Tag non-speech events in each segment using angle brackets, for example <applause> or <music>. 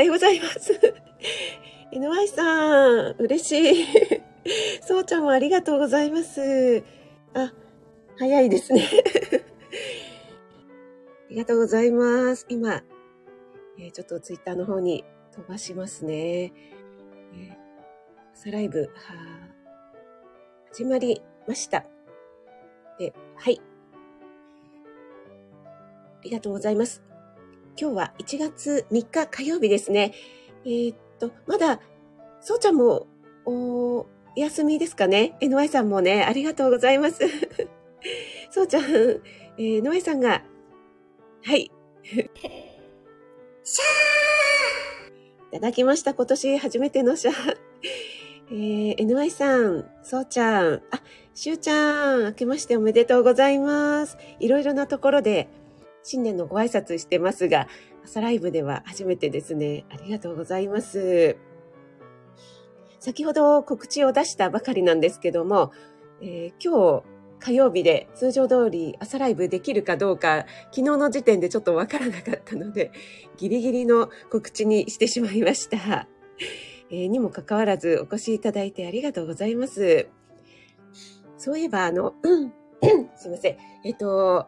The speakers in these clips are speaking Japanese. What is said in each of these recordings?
はようございます。<laughs> NY さん、嬉しい。<laughs> そうちゃんもありがとうございます。あ、早いですね。<laughs> ありがとうございます。今、えー、ちょっとツイッターの方に飛ばしますね。えー、朝ライブ、は始まりました。で、はい。ありがとうございます。今日は1月3日火曜日ですね。えー、っと、まだ、そうちゃんも、お休みですかね ?NY さんもね、ありがとうございます。<laughs> そうちゃん、えー、NY さんが、はい。シャーいただきました。今年初めてのシャー。<laughs> えー、NY さん、そうちゃん、あ、しゅうちゃん、明けましておめでとうございます。いろいろなところで新年のご挨拶してますが、朝ライブでは初めてですね。ありがとうございます。先ほど告知を出したばかりなんですけども、えー、今日火曜日で通常通り朝ライブできるかどうか、昨日の時点でちょっとわからなかったので、ギリギリの告知にしてしまいました。えー、にもかかわらずお越しいただいてありがとうございます。そういえば、あの、<clears throat> すいません。えっ、と、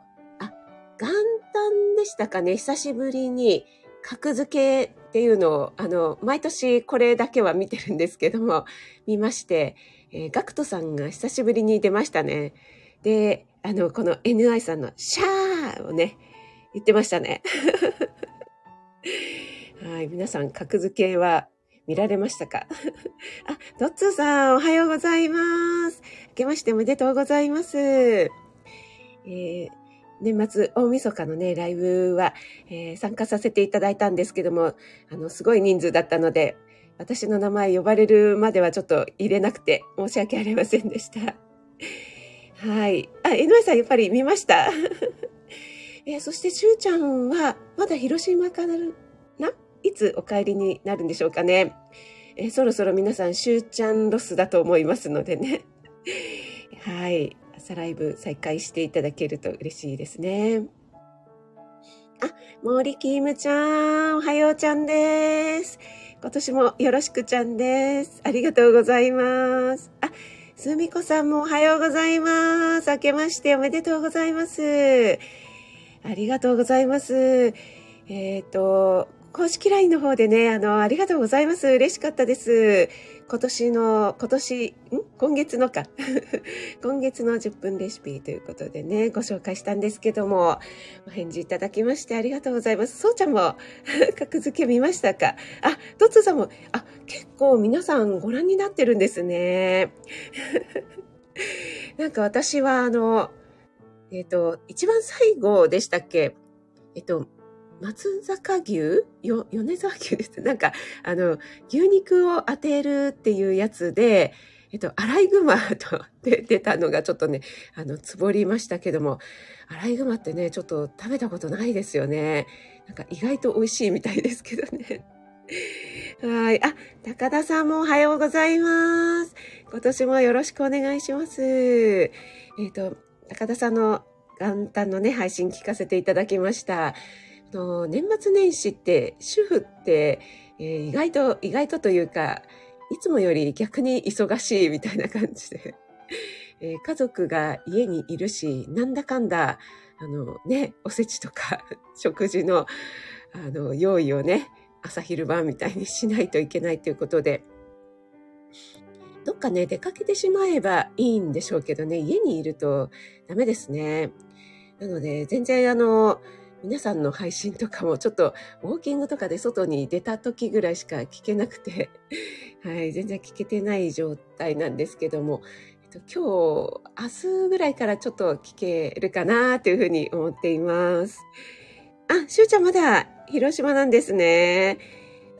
元旦でしたかね、久しぶりに格付けっていうのを、あの、毎年これだけは見てるんですけども、見まして、えー、ガクトさんが久しぶりに出ましたね。で、あの、この NI さんのシャーをね、言ってましたね。<laughs> はい、皆さん、格付けは見られましたか？<laughs> あ、ドッツーさん、おはようございます。明けましておめでとうございます。えー、年末大晦日のね、ライブは、えー、参加させていただいたんですけども、あの、すごい人数だったので、私の名前呼ばれるまではちょっと入れなくて申し訳ありませんでした。はい。あ、江上さんやっぱり見ました？<laughs> えー、そしてしゅうちゃんはまだ広島からな？いつお帰りになるんでしょうかね。えー、そろそろ皆さんしゅうちゃんロスだと思いますのでね。<laughs> はい。朝ライブ再開していただけると嬉しいですね。あ、森キムちゃん、おはようちゃんです。今年もよろしくちゃんです。ありがとうございます。あ、すみこさんもおはようございます。明けましておめでとうございます。ありがとうございます。えっ、ー、と、公式 LINE の方でね、あの、ありがとうございます。嬉しかったです。今年の、今年、ん？今月のか。<laughs> 今月の10分レシピということでね、ご紹介したんですけども、お返事いただきましてありがとうございます。そうちゃんも、<laughs> 格付け見ましたか？あ、トツさんも、あ、結構皆さんご覧になってるんですね。<laughs> なんか私はあの、えっ、ー、と、一番最後でしたっけ？えっと、松坂牛？よ、米沢牛です。なんか、あの、牛肉を当てるっていうやつで、えっと、アライグマとで出たのがちょっとね、あの、つぼりましたけども、アライグマってね、ちょっと食べたことないですよね。なんか意外と美味しいみたいですけどね。<laughs> はい。あ、高田さんもおはようございます。今年もよろしくお願いします。えっ、と、高田さんの元旦のね、配信聞かせていただきました。の年末年始って主婦って、えー、意外と、意外とというか、いつもより逆に忙しいみたいな感じで、<laughs> えー、家族が家にいるし、なんだかんだ、あのね、おせちとか <laughs> 食事の、あの、用意をね、朝昼晩みたいにしないといけないということで、どっかね、出かけてしまえばいいんでしょうけどね、家にいるとダメですね。なので、全然あの、皆さんの配信とかもちょっとウォーキングとかで外に出た時ぐらいしか聞けなくて、<laughs> はい、全然聞けてない状態なんですけども、えっと、今日、明日ぐらいからちょっと聞けるかなというふうに思っています。あ、しゅうちゃんまだ広島なんですね。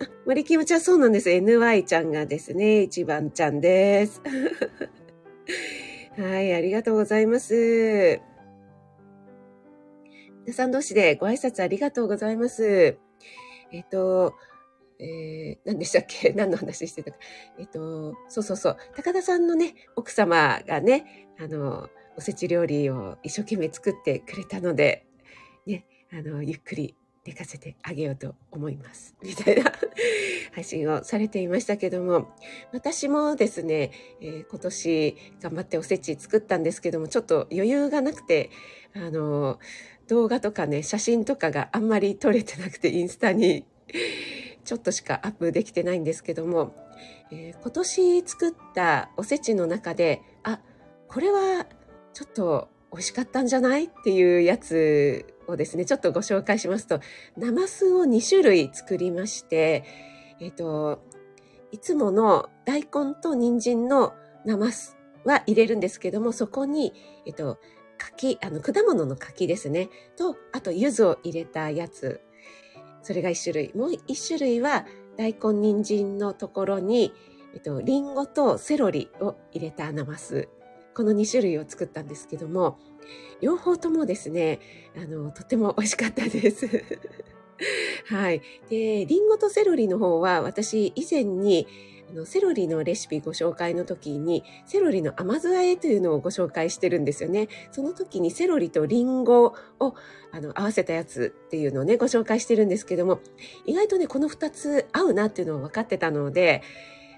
あ、森キムちゃんそうなんです。NY ちゃんがですね、一番ちゃんです。<laughs> はい、ありがとうございます。皆さん同士でご挨拶ありがとうございます。えっ、と、えー、何でしたっけ？<laughs> 何の話してたか？えっ、と、そうそうそう。高田さんのね、奥様がね、あの、おせち料理を一生懸命作ってくれたので、ね、あの、ゆっくり寝かせてあげようと思います。<laughs> みたいな配信をされていましたけども、私もですね、えー、今年頑張っておせち作ったんですけども、ちょっと余裕がなくて、あの、動画とかね、写真とかがあんまり撮れてなくて、インスタに。<laughs> ちょっとしかアップできてないんですけども、えー、今年作ったおせちの中で、あ、これはちょっと美味しかったんじゃない？っていうやつをですね、ちょっとご紹介しますと、ナマスを2種類作りまして、えっ、と、いつもの大根と人参のナマスは入れるんですけども、そこに、えっ、と、柿、あの、果物の柿ですね。と、あと、柚子を入れたやつ。それが一種類。もう一種類は、大根、人参のところに、えっと、リンゴとセロリを入れたナマス。この2種類を作ったんですけども、両方ともですね、あの、とても美味しかったです。<laughs> はい。で、リンゴとセロリの方は私以前にあのセロリのレシピご紹介の時にセロリの甘酢あえというのをご紹介してるんですよね。その時にセロリとリンゴをあの合わせたやつっていうのをねご紹介してるんですけども意外とねこの2つ合うなっていうのを分かってたので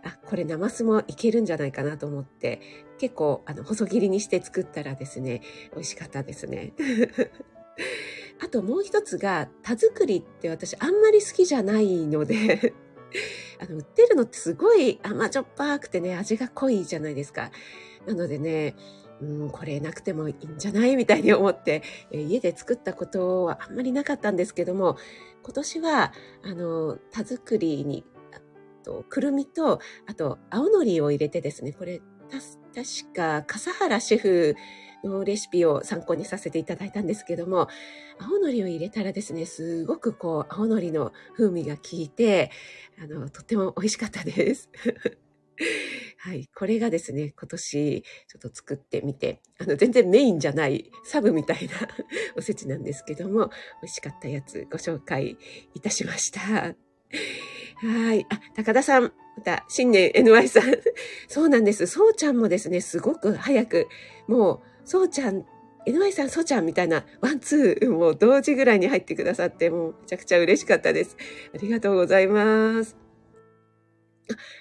あ、これナマスもいけるんじゃないかなと思って、結構あの細切りにして作ったらですね、美味しかったですね。<laughs> あともう一つが、田作りって私あんまり好きじゃないので <laughs> あの、売ってるのってすごい甘じょっぱくてね、味が濃いじゃないですか。なのでね、うん、これなくてもいいんじゃないみたいに思って、え家で作ったことはあんまりなかったんですけども、今年は、あの、田作りにと、くるみと、あと、青のりを入れてですね、これ、確か、笠原シェフのレシピを参考にさせていただいたんですけども、青のりを入れたらですね、すごくこう、青のりの風味が効いて、あの、とっても美味しかったです。<laughs> はい。これがですね、今年ちょっと作ってみて、あの、全然メインじゃないサブみたいな <laughs> おせちなんですけども、美味しかったやつご紹介いたしました。はい。あ、高田さん、また、新年 NY さん。<laughs> そうなんです。そうちゃんもですね、すごく早く、もう、そうちゃん、NY さん、そうちゃんみたいな、 one、two、もう同時ぐらいに入ってくださって、もうめちゃくちゃ嬉しかったです。ありがとうございます。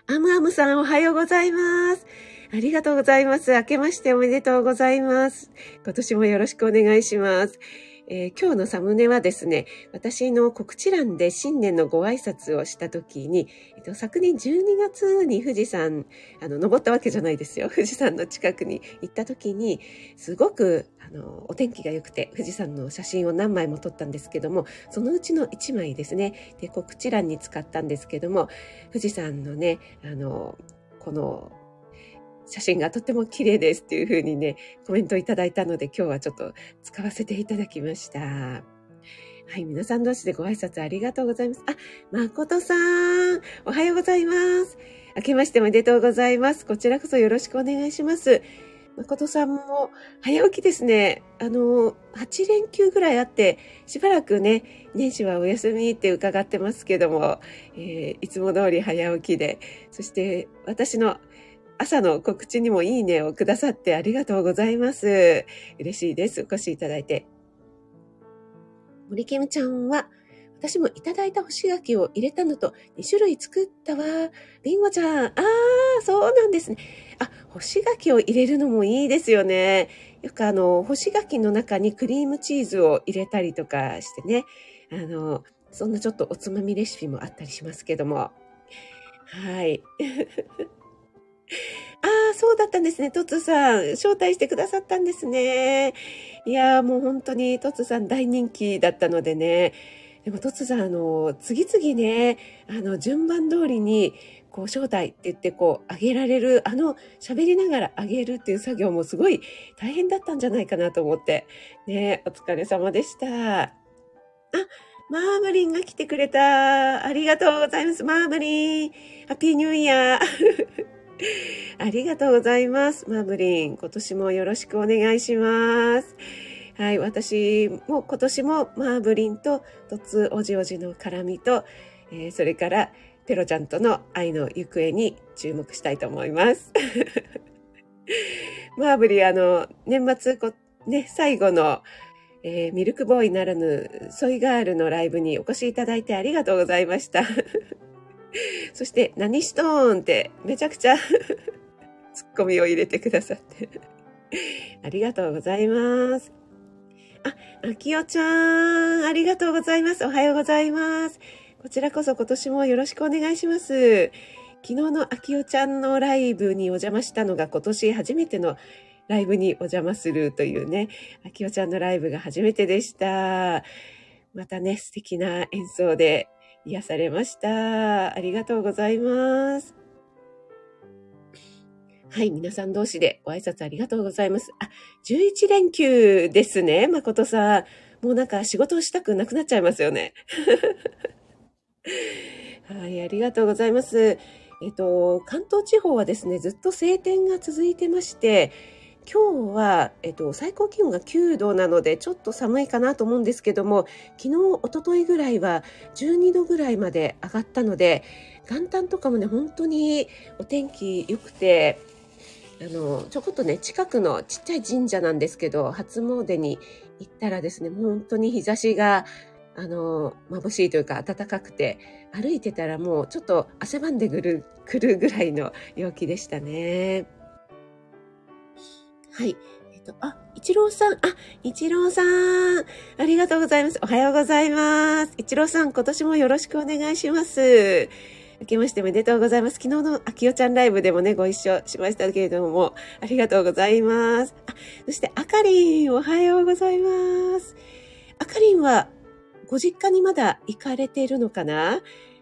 あ、アムアムさん、おはようございます。ありがとうございます。明けましておめでとうございます。今年もよろしくお願いします。えー、今日のサムネはですね、私の告知欄で新年のご挨拶をした時に、えっと、昨年12月に富士山、あの、登ったわけじゃないですよ。<laughs> 富士山の近くに行った時に、すごく、あの、お天気が良くて、富士山の写真を何枚も撮ったんですけども、そのうちの1枚ですね、で、告知欄に使ったんですけども、富士山のね、あの、この写真がとっても綺麗ですっていうふうにね、コメントいただいたので今日はちょっと使わせていただきました。はい、皆さん同士でご挨拶ありがとうございます。あ、誠さん、おはようございます。明けましておめでとうございます。こちらこそよろしくお願いします。誠さんも早起きですね。あの、8連休ぐらいあって、しばらくね、年始はお休みって伺ってますけども、えー、いつも通り早起きで、そして私の朝の告知にもいいねをくださってありがとうございます。嬉しいです。お越しいただいて。森キムちゃんは、私もいただいた干し柿を入れたのと2種類作ったわ。りんごちゃん、ああ、そうなんですね。あ、干し柿を入れるのもいいですよね。よくあの、干し柿の中にクリームチーズを入れたりとかしてね。あの、そんなちょっとおつまみレシピもあったりしますけども。はい。<laughs> ああ、そうだったんですね。トツさん、招待してくださったんですね。いやーもう本当にトツさん大人気だったのでね。でもトツさん、あの、次々ね、あの、順番通りに、こう、招待って言って、こう、あげられる、あの、喋りながらあげるっていう作業もすごい大変だったんじゃないかなと思って。ね、お疲れ様でした。あ、マーブリンが来てくれた。ありがとうございます。マーブリン。ハッピーニューイヤー。ありがとうございます。マブリン。今年もよろしくお願いします。はい、私も今年もマーブリンとトツおじおじの絡みと、えー、それからペロちゃんとの愛の行方に注目したいと思います。マーブリン、あの、年末こ、ね、最後の、えー、ミルクボーイならぬソイガールのライブにお越しいただいてありがとうございました。<laughs> そして、何しとーんってめちゃくちゃ <laughs> ツッコミを入れてくださって <laughs> ありがとうございます。あ、あきおちゃん、ありがとうございます。おはようございます。こちらこそ今年もよろしくお願いします。昨日のあきおちゃんのライブにお邪魔したのが今年初めてのライブにお邪魔するというね、あきおちゃんのライブが初めてでした。またね、素敵な演奏で癒されました。ありがとうございます。はい、皆さん同士でご挨拶ありがとうございます。あ、11連休ですね、誠さん。もうなんか仕事をしたくなくなっちゃいますよね。<laughs> はい、ありがとうございます。えっと、関東地方はですね、ずっと晴天が続いてまして、今日は、えっと、最高気温が9度なので、ちょっと寒いかなと思うんですけども、昨日、おとといぐらいは12度ぐらいまで上がったので、元旦とかもね、本当にお天気良くて、あの、ちょこっとね、近くのちっちゃい神社なんですけど、初詣に行ったらですね、もう本当に日差しが、あの、眩しいというか暖かくて、歩いてたらもうちょっと汗ばんでくる、くるぐらいの陽気でしたね。はい。えっと、あ、一郎さん、あ、一郎さん、ありがとうございます。おはようございます。一郎さん、今年もよろしくお願いします。明けましておめでとうございます。昨日のあきおちゃんライブでもね、ご一緒しましたけれども、ありがとうございます。あ、そして、あかりん、おはようございます。あかりんは、ご実家にまだ行かれているのかな？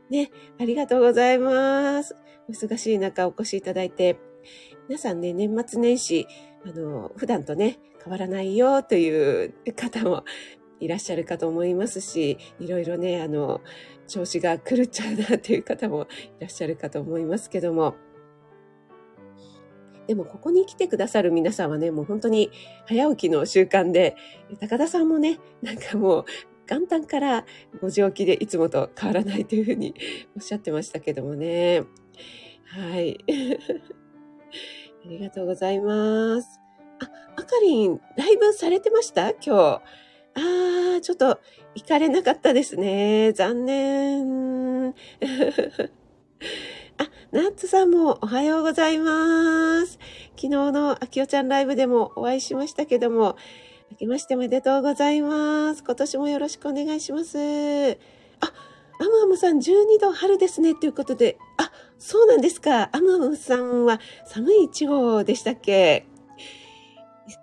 ね、ありがとうございます。お忙しい中お越しいただいて、皆さんね、年末年始、あの、普段とね、変わらないよという方もいらっしゃるかと思いますし、いろいろね、あの、調子が狂っちゃうなという方もいらっしゃるかと思いますけども、でもここに来てくださる皆さんはね、もう本当に早起きの習慣で、高田さんもね、なんかもう元旦から5時起きでいつもと変わらないというふうにおっしゃってましたけどもね。はい。ありがとうございます。あ、あかりん、ライブされてました？今日。あー、ちょっと行かれなかったですね。残念。<laughs> あ、ナッツさんもおはようございます。昨日のあきおちゃんライブでもお会いしましたけども、明けましておめでとうございます。今年もよろしくお願いします。あ、アムアムさん12度春ですねということで、あ、そうなんですか。アムアムさんは寒い地方でしたっけ？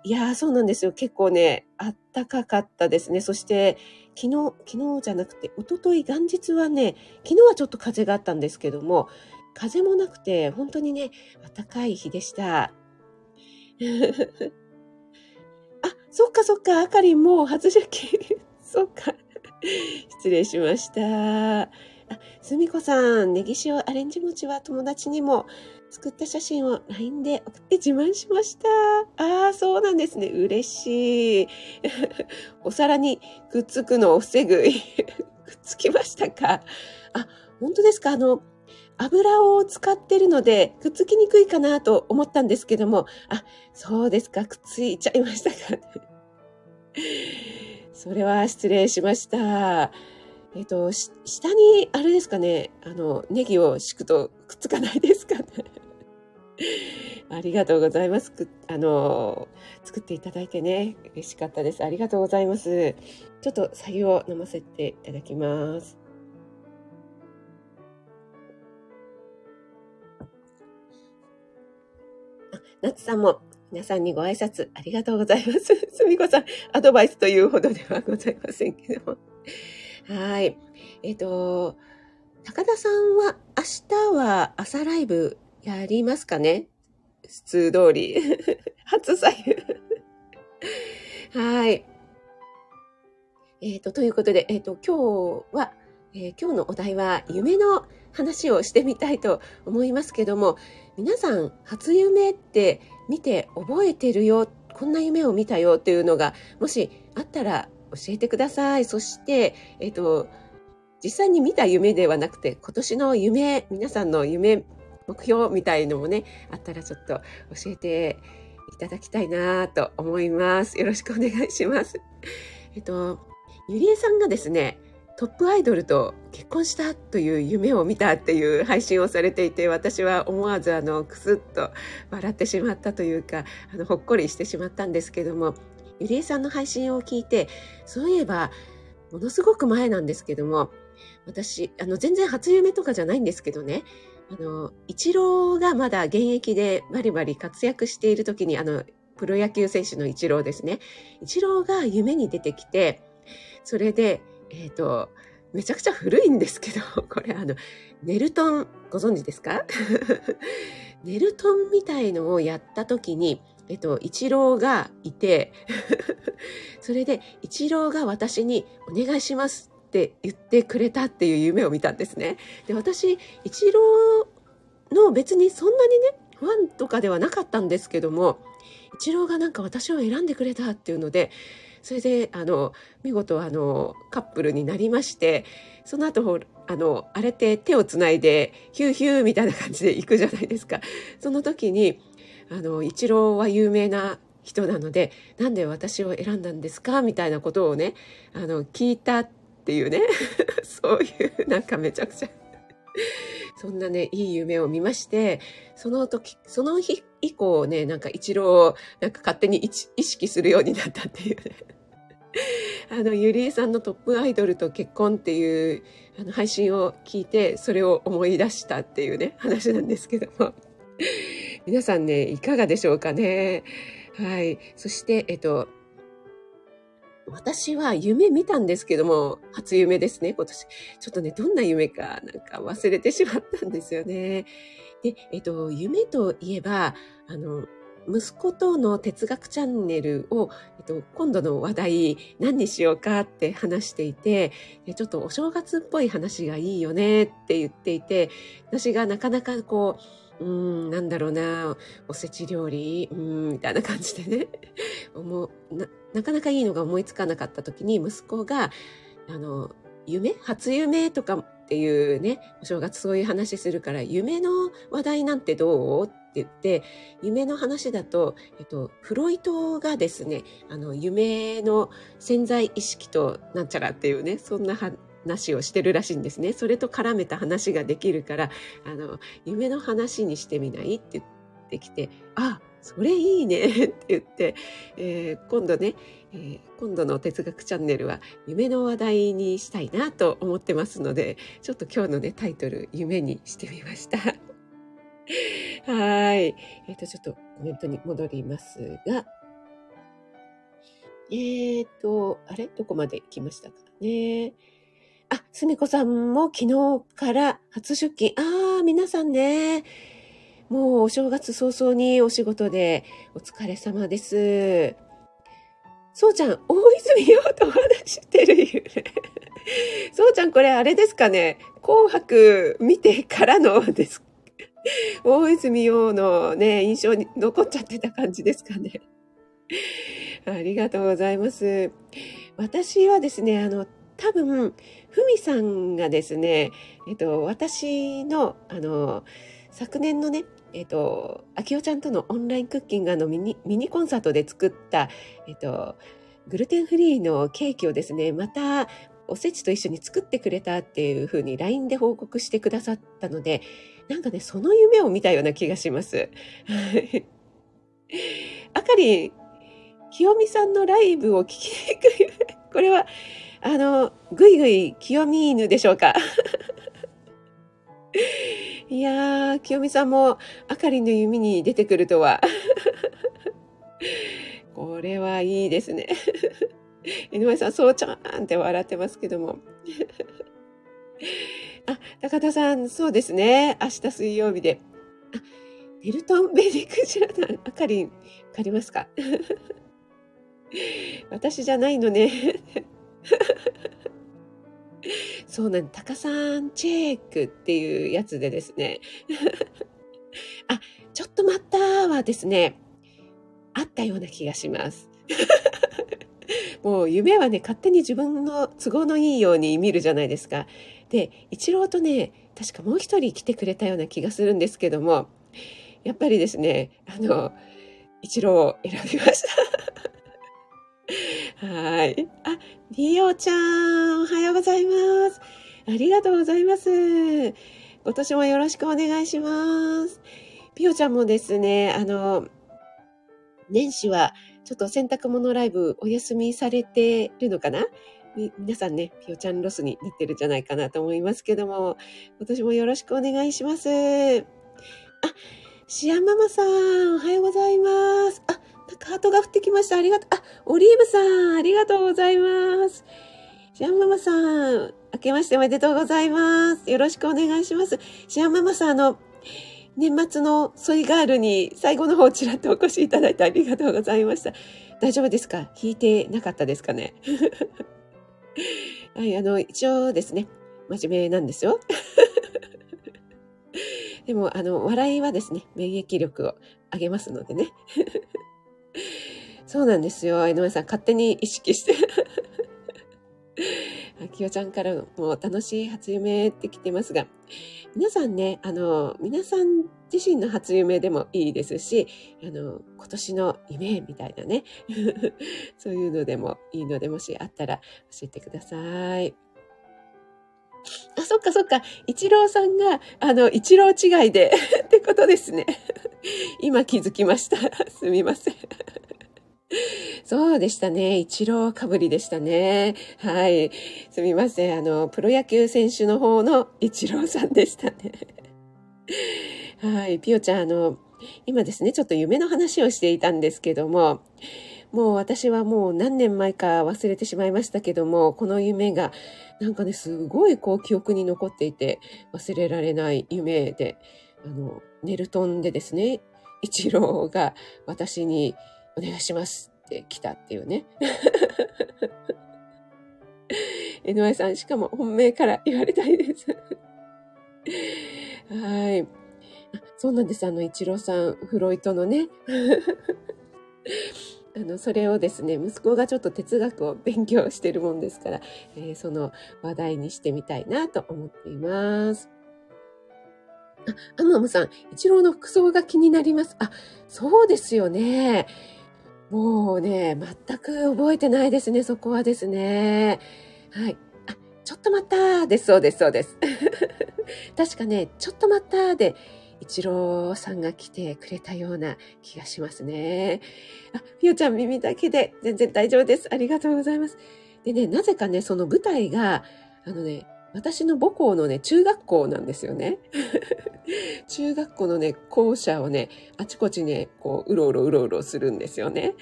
いやー、そうなんですよ。結構ね、あったかかったですね。そして、昨日、昨日じゃなくて、おととい元日はね、昨日はちょっと風があったんですけども、風もなくて、本当にね、暖かい日でした。<laughs> あ、そっかそっか、あかりんもう初出勤。<laughs> そっか。失礼しました。すみこさん、ネギ塩アレンジ餅は友達にも作った写真を LINE で送って自慢しました。ああ、そうなんですね。嬉しい。<laughs> お皿にくっつくのを防ぐ。<laughs> くっつきましたか？あ、本当ですか？あの、油を使ってるので、くっつきにくいかなと思ったんですけども、あ、そうですか。くっついちゃいましたか。<laughs> それは失礼しました。えっ、と、下に、あれですかね、あの、ネギを敷くとくっつかないですかね。<laughs> ありがとうございます。あの、作っていただいてね、嬉しかったです。ありがとうございます。ちょっと作業を飲ませていただきます。あ、ナツさんも皆さんにご挨拶ありがとうございます。すみこさん、アドバイスというほどではございませんけども。はい。えっ、ー、と、高田さんは明日は朝ライブやりますかね？普通通り。<laughs> 初左右。はい。えっ、ー、と、ということで、えっ、ー、と、今日は、えー、今日のお題は夢の話をしてみたいと思いますけども、皆さん、初夢って見て覚えてるよ、こんな夢を見たよ？っていうのが、もしあったら教えてください。そして、えっ、と、実際に見た夢ではなくて、今年の夢、皆さんの夢、目標みたいのもね、あったらちょっと教えていただきたいなと思います。よろしくお願いします。えっと、ゆりえさんがですね、トップアイドルと結婚したという夢を見たっていう配信をされていて私は思わずあのクスッと笑ってしまったというかあのほっこりしてしまったんですけどもゆりえさんの配信を聞いてそういえばものすごく前なんですけども私あの全然初夢とかじゃないんですけどねあの、イチローがまだ現役でバリバリ活躍している時に、あの、プロ野球選手のイチローですね。イチローが夢に出てきて、それで、えっ、ー、と、めちゃくちゃ古いんですけど、<laughs> これあの、ネルトン、ご存知ですか？<laughs> ネルトンみたいのをやった時に、えっと、イチローがいて、<laughs> それで、イチローが私にお願いしますって言ってくれたっていう夢を見たんですね。で、私、イチローの別にそんなにね、ファンとかではなかったんですけども、イチローがなんか私を選んでくれたっていうので、それで、あの、見事、あの、カップルになりまして、その後、あの、あれって手をつないで、ヒューヒューみたいな感じで行くじゃないですか。その時に、あの、イチローは有名な人なので、なんで私を選んだんですかみたいなことをね、あの、聞いたっていうね <laughs> そういうなんかめちゃくちゃそんなね、いい夢を見まして、その時、その日以降ね、なんか一郎をなんか勝手に意識するようになったっていうね。<laughs> あの、ゆりえさんのトップアイドルと結婚っていうあの配信を聞いて、それを思い出したっていうね、話なんですけども。皆さんね、いかがでしょうかね。はい。そして、えっと、私は夢見たんですけども、初夢ですね、今年。ちょっとね、どんな夢かなんか忘れてしまったんですよね。で、えっと、夢といえば、あの、息子との哲学チャンネルを、えっと、今度の話題何にしようかって話していて、ちょっとお正月っぽい話がいいよねって言っていて、私がなかなかこう、うん、なんだろうな、おせち料理、うん、みたいな感じでね、<laughs> 思な、なかなかいいのが思いつかなかった時に、息子が、あの、夢？初夢とかっていうね、お正月そういう話するから、夢の話題なんてどう？って言って、夢の話だと、えっと、フロイトがですね、あの、夢の潜在意識となんちゃらっていうね、そんな話をしてるらしいんですね。それと絡めた話ができるから、あの、夢の話にしてみないって言ってきて、あ、それいいね <laughs> って言って、えー、今度ね、えー、今度の哲学チャンネルは夢の話題にしたいなと思ってますので、ちょっと今日のね、タイトル、夢にしてみました。<laughs> はい。えっ、ー、と、ちょっとコメントに戻りますが、えっ、ー、と、あれ？どこまで来ましたかね？あ、すみこさんも昨日から初出勤。ああ、皆さんね。もうお正月早々にお仕事でお疲れ様です。そうちゃん、大泉洋とお話してるよね。<laughs> そうちゃん、これあれですかね。紅白見てからのです。大泉洋のね、印象に残っちゃってた感じですかね。ありがとうございます。私はですね、あの、多分、ふみさんがですね、えっと、私の、あの、昨年のね、えっと、あきおちゃんとのオンラインクッキングのミニミニコンサートで作った、えっと、グルテンフリーのケーキをですね、またおせちと一緒に作ってくれたっていうふうに LINE で報告してくださったので、なんかね、その夢を見たような気がします。あかりん、清美さんのライブを聞きに行く。これは、あの、ぐいぐい清美犬でしょうか。<laughs> いやー、清美さんもあかりの弓に出てくるとは。<laughs> これはいいですね。<laughs> 井上さん、そうちゃんって笑ってますけども。あ、高田さん、そうですね。明日水曜日で。あ、ネルトン・ベリクジラさん、あかり、わかりますか？私じゃないのね。そうなんタカさんチェックっていうやつでですね。<laughs> あ、ちょっと待ったはですね、あったような気がします。<laughs> もう夢はね、勝手に自分の都合のいいように見るじゃないですか。で、一郎とね、確かもう一人来てくれたような気がするんですけども、やっぱりですね、あの、一郎を選びました。はい。あ、リオちゃん、おはようございます。ありがとうございます。今年もよろしくお願いします。ピオちゃんもですね、あの、年始はちょっと洗濯物ライブお休みされてるのかな？皆さんね、ピオちゃんロスになってるんじゃないかなと思いますけども、今年もよろしくお願いします。あ、シアママさん、おはようございます。あ、ハートが降ってきました。ありがとう。あ、オリーブさん、ありがとうございます。シアンママさん、明けましておめでとうございます。よろしくお願いします。シアンママさん、あの、年末のソイガールに最後の方ちらっとお越しいただいてありがとうございました。大丈夫ですか？弾いてなかったですかね？<laughs> はい、あの、一応ですね、真面目なんですよ。<laughs> でも、あの、笑いはですね、免疫力を上げますのでね。そうなんですよ。井上さん、勝手に意識して <laughs> きよちゃんからも楽しい初夢って来てますが、皆さんね、あの、皆さん自身の初夢でもいいですし、あの、今年の夢みたいなね、<laughs> そういうのでもいいので、もしあったら教えてください。あ、そっかそっか。一郎さんが、あの、一郎違いで <laughs> ってことですね。今気づきました。すみません。そうでしたね。一郎かぶりでしたね。はい。すみません。あの、プロ野球選手の方の一郎さんでしたね。はい。ピオちゃん、あの、今ですね、ちょっと夢の話をしていたんですけども、もう私はもう何年前か忘れてしまいましたけども、この夢がなんかね、すごいこう記憶に残っていて忘れられない夢で、あの、ネルトンでですね、一郎が私にお願いしますって来たっていうね。<laughs> 井上さん、しかも本命から言われたいです。はい。そうなんです。あの、一郎さん、フロイトのね。<laughs> あの、それをですね、息子がちょっと哲学を勉強してるもんですから、えー、その話題にしてみたいなと思っています。あ、アマムさん、一郎の服装が気になります。あ、そうですよね。もうね、全く覚えてないですね、そこはですね。はい。あ、ちょっと待ったです、そうです、そうです。<laughs> 確かね、ちょっと待ったで、一郎さんが来てくれたような気がしますね。あ、ぴよちゃん耳だけで全然大丈夫です。ありがとうございます。でね、なぜかね、その舞台が、あのね、私の母校のね、中学校なんですよね。<laughs> 中学校のね、校舎をね、あちこちね、こう、うろうろうろうろするんですよね。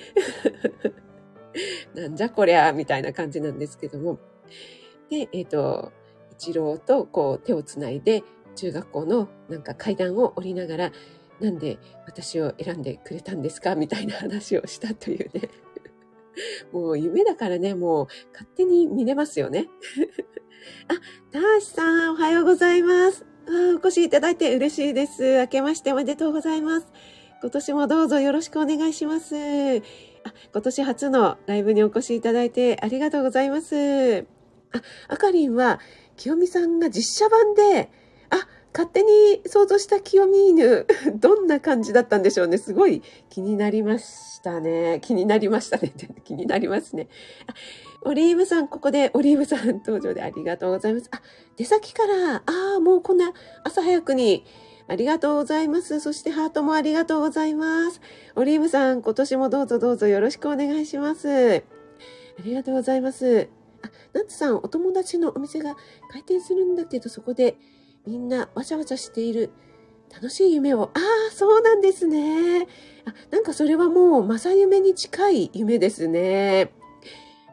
<laughs> なんじゃこりゃ、みたいな感じなんですけども。で、えっ、ー、と、一郎とこう手をつないで、中学校のなんか階段を降りながら、なんで私を選んでくれたんですかみたいな話をしたというね。<laughs> もう夢だからね、もう勝手に見れますよね。<laughs> あ、たーしさん、おはようございます。あお越しいただいて嬉しいです。明けましておめでとうございます。今年もどうぞよろしくお願いします。あ今年初のライブにお越しいただいてありがとうございます。あ、あかりんは、清美さんが実写版で、勝手に想像した清美犬、<laughs> どんな感じだったんでしょうね。すごい気になりましたね。気になりましたね。<laughs> 気になりますね。あオリーブさん、ここでオリーブさん登場でありがとうございます。あ、出先から、ああ、もうこんな朝早くに、ありがとうございます。そしてハートもありがとうございます。オリーブさん、今年もどうぞどうぞよろしくお願いします。ありがとうございます。あ、ナッツさん、お友達のお店が開店するんだけど、そこでみんなわちゃわちゃしている楽しい夢を、ああ、そうなんですね。あ、なんかそれはもう正夢に近い夢ですね。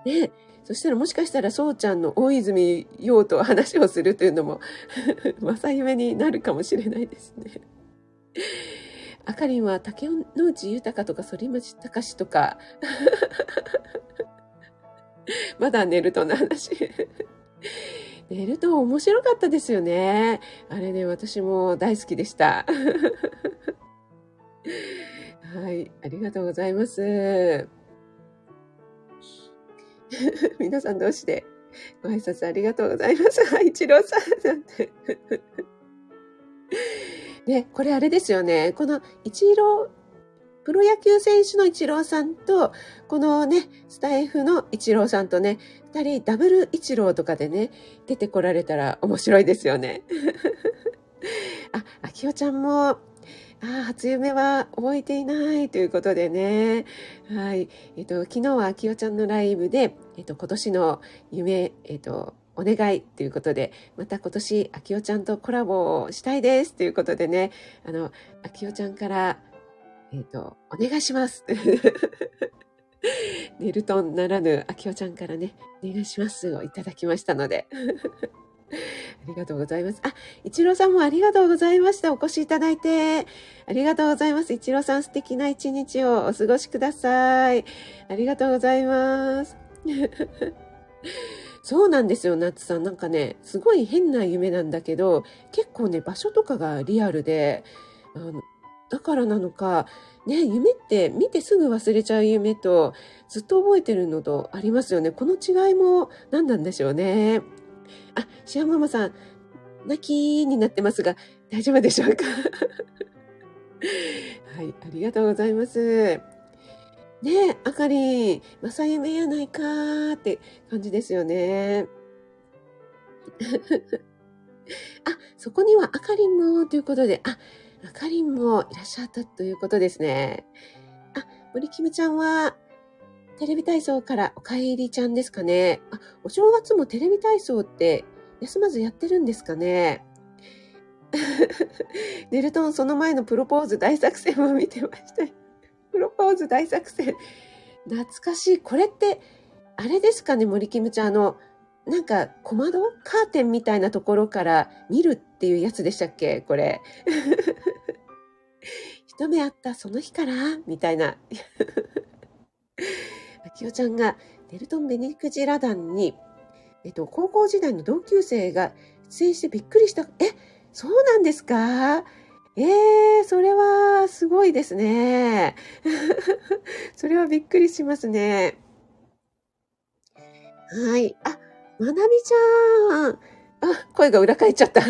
ね。そしたらもしかしたらそうちゃんの大泉洋と話をするというのも <laughs> 正夢になるかもしれないですね。あかりんは竹野内豊とか反町隆史とか <laughs> まだ寝るとの話寝ると面白かったですよね。あれね、私も大好きでした。<laughs> はい、ありがとうございます。<laughs> 皆さんどうしてご挨拶ありがとうございます？<laughs> 一郎さんなんて。ね、これあれですよね。この一郎プロ野球選手のイチローさんと、このね、スタイフのイチローさんとね、二人ダブルイチローとかでね、出てこられたら面白いですよね。<laughs> あ、あきおちゃんも、あ初夢は覚えていないということでね。はい。えっと、昨日はあきおちゃんのライブで、えっと、今年の夢、えっと、お願いということで、また今年、あきおちゃんとコラボをしたいですということでね、あの、あきおちゃんから、えっ、ー、と、お願いします。ネルトンならぬあきおちゃんからね、お願いしますをいただきましたので。<laughs> ありがとうございます。あ、一郎さんもありがとうございました。お越しいただいて。ありがとうございます。一郎さん素敵な一日をお過ごしください。ありがとうございます。<laughs> そうなんですよ、ナッツさん。なんかね、すごい変な夢なんだけど、結構ね、場所とかがリアルで、あのだからなのか、ね、夢って見てすぐ忘れちゃう夢と、ずっと覚えてるのとありますよね。この違いも何なんでしょうね。あ、シアママさん、泣きになってますが、大丈夫でしょうか？<laughs> はい、ありがとうございます。ねえ、あかりん、正夢やないかーって感じですよね。<laughs> あ、そこにはあかりんもということで、あ、あかりんもいらっしゃったということですね。あ、森キムちゃんは、テレビ体操からお帰りちゃんですかね。あ、お正月もテレビ体操って休まずやってるんですかね。<laughs> ネルトンその前のプロポーズ大作戦を見てました。プロポーズ大作戦。懐かしい。これって、あれですかね、森キムちゃん。あの、なんか小窓カーテンみたいなところから見るっていうやつでしたっけこれ。一目会ったその日からみたいな。あきおちゃんがデルトン・ベニクジラ団に、えっと、高校時代の同級生が出演してびっくりした。え、そうなんですか？ええー、それはすごいですね。<laughs> それはびっくりしますね。はい。あ、まなみちゃん。あ、声が裏返っちゃった。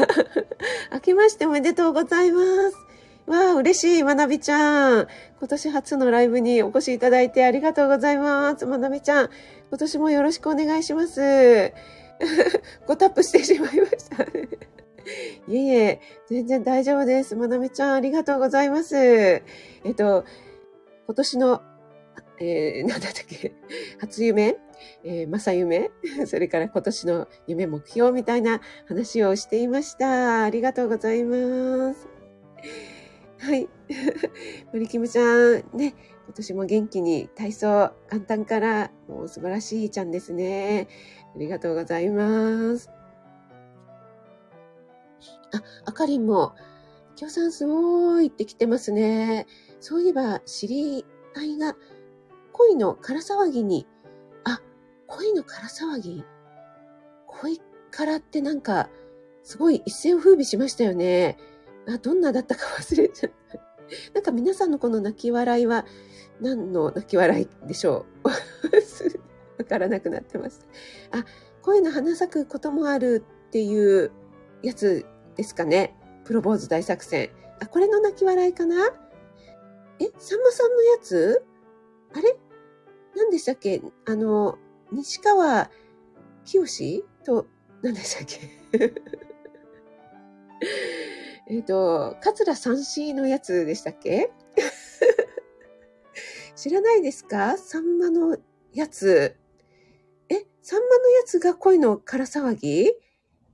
<laughs> 明けましておめでとうございます。わあ、嬉しい、まなみちゃん。今年初のライブにお越しいただいてありがとうございます。まなみちゃん、今年もよろしくお願いします。<laughs> ごタップしてしまいました。<laughs> いえいえ、全然大丈夫です。まなみちゃん、ありがとうございます。えっと、今年の、えー、なんだったっけ、初夢、えー、正夢、<laughs> それから今年の夢目標みたいな話をしていました。ありがとうございます。はい。<laughs> 森キムちゃん、ね、今年も元気に体操、簡単から、もう素晴らしいちゃんですね。ありがとうございます。あ、あかりんも、きょうさんすごいって来てますね。そういえば、知り合いが、恋の空騒ぎに、あ、恋の空騒ぎ？恋からってなんか、すごい一世を風靡しましたよね。あ、どんなだったか忘れちゃった。なんか皆さんのこの泣き笑いは何の泣き笑いでしょう？<laughs> わからなくなってます。あ、声の花咲くこともあるっていうやつですかね？プロポーズ大作戦。あ、これの泣き笑いかな？え、さんまさんのやつ？あれ？何でしたっけ？あの、西川清と、何でしたっけ？<laughs> えっと、桂三枝のやつでしたっけ？<laughs> 知らないですか？さんまのやつ。え、さんまのやつが恋の空騒ぎ？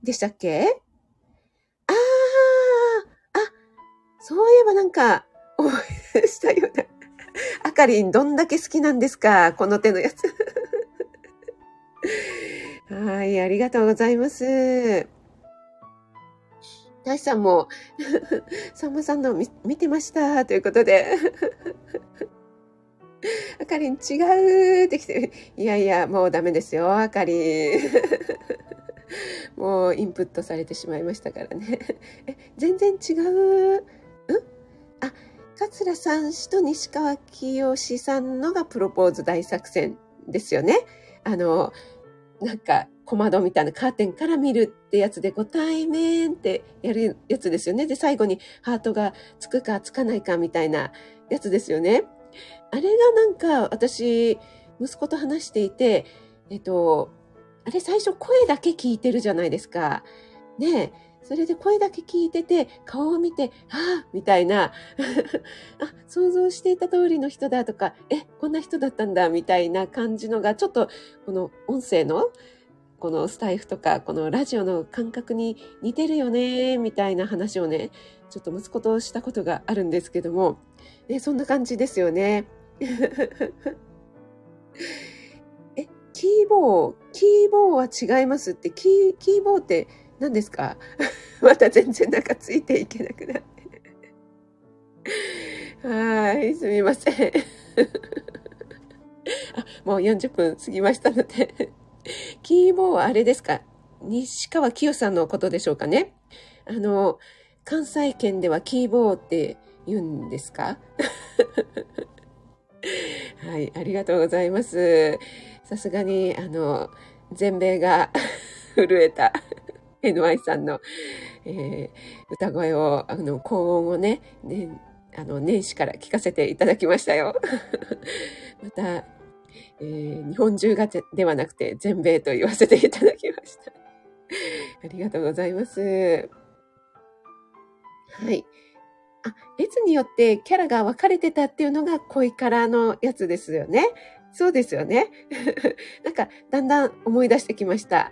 でしたっけ？ああ、あ、そういえばなんか、思い出したような。あかりん、どんだけ好きなんですか？この手のやつ。<laughs> はい、ありがとうございます。大さんも、<laughs> さんまさんの見見てましたということで。<laughs> あかりん違うってきて、いやいや、もうダメですよ、あかりん。<laughs> もうインプットされてしまいましたからね。え、全然違う？ん？あ、桂さん氏と西川きよしさんのがプロポーズ大作戦ですよね。あの、なんか小窓みたいなカーテンから見るってやつでご対面ってやるやつですよね。で、最後にハートがつくかつかないかみたいなやつですよね。あれがなんか私、息子と話していて、えっと、あれ最初声だけ聞いてるじゃないですか。ねえそれで声だけ聞いてて、顔を見て、ああみたいな、<laughs> あ、想像していた通りの人だとか、え、こんな人だったんだ、みたいな感じのが、ちょっと、この音声の、このスタイフとか、このラジオの感覚に似てるよね、みたいな話をね、ちょっと息子としたことがあるんですけども、ね、そんな感じですよね。<laughs> え、キーボー、キーボーは違いますって、キー、キーボーって何ですか？<laughs> また全然なんかついていけなくなって。<laughs> はい、すみません。あ、もう40分過ぎましたので <laughs> キーボーはあれですか？西川きよさんのことでしょうかね？あの、関西圏ではキーボーって言うんですか？<laughs> はい、ありがとうございます。さすがに、あの、全米が <laughs> 震えた NY さんの、えー、歌声を、あの、高音をね、ね、あの、年始から聞かせていただきましたよ。また、えー、日本中がではなくて全米と言わせていただきました。<laughs> ありがとうございます。はい。あ、列によってキャラが分かれてたっていうのが恋からのやつですよね。そうですよね。<laughs> なんか、だんだん思い出してきました。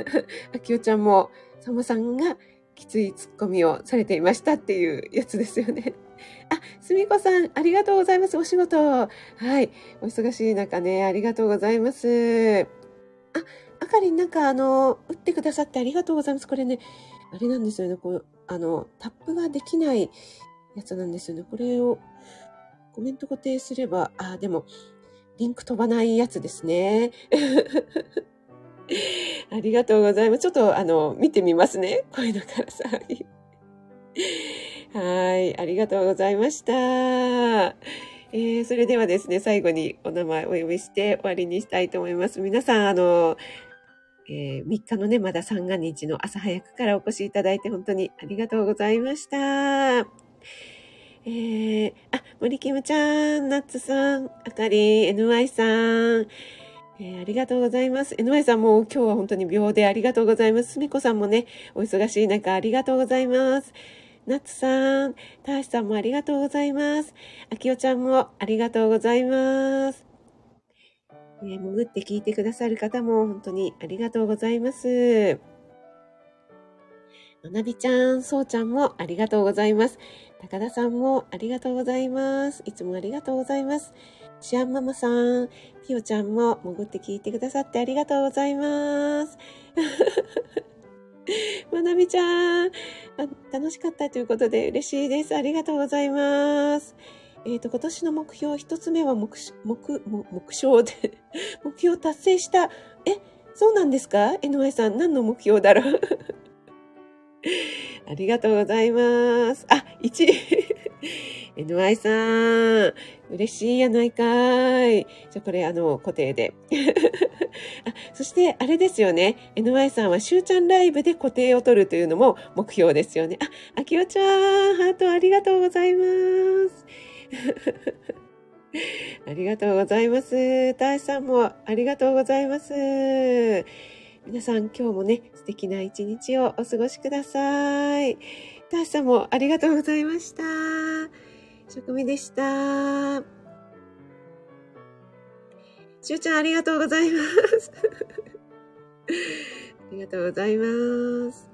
<laughs> あきおちゃんも、さまさんがきついツッコミをされていましたっていうやつですよね。<laughs> あ、すみこさん、ありがとうございます。お仕事。はい。お忙しい中ね、ありがとうございます。あ、あかりん、なんかあの、打ってくださってありがとうございます。これね、あれなんですよね。こう、あの、タップができないやつなんですよね。これをコメント固定すれば、あ、でも、リンク飛ばないやつですね。<laughs> ありがとうございます。ちょっと、あの、見てみますね。<laughs> 声の辛さ。はい。ありがとうございました。えー、それではですね、最後にお名前お呼びして終わりにしたいと思います。皆さん、あの、えー、3日のね、まだ三が日の朝早くからお越しいただいて本当にありがとうございました。えー、あ、森キムちゃん、ナッツさん、あかり、NY さん、えー、ありがとうございます。NY さんも今日は本当に秒でありがとうございます。すみこさんもね、お忙しい中ありがとうございます。ナッツさん、たーしさんもありがとうございます。あきおちゃんもありがとうございます。えー、潜って聞いてくださる方も本当にありがとうございます。のなびちゃん、そうちゃんもありがとうございます。高田さんもありがとうございます。いつもありがとうございます。シアンママさん、ピオちゃんも潜って聞いてくださってありがとうございます。<laughs> まなみちゃん楽しかったということで嬉しいです。ありがとうございます。えっ、ー、と、今年の目標一つ目は目、目、目標で <laughs> 目標達成した。え、そうなんですか ?NY さん、何の目標だろう？<laughs> ありがとうございます。あ、1位。NY さん、嬉しいやないかい。じゃ、これ、あの、固定で。<laughs> あそして、あれですよね。NY さんは、しゅうちゃんライブで固定を取るというのも目標ですよね。あ、あきおちゃん、ハートありがとうございます。<laughs> ありがとうございます。大さんもありがとうございます。皆さん今日もね、素敵な一日をお過ごしください。ターさんもありがとうございました。職味でした。しゅうちゃんありがとうございます。ありがとうございます。<laughs>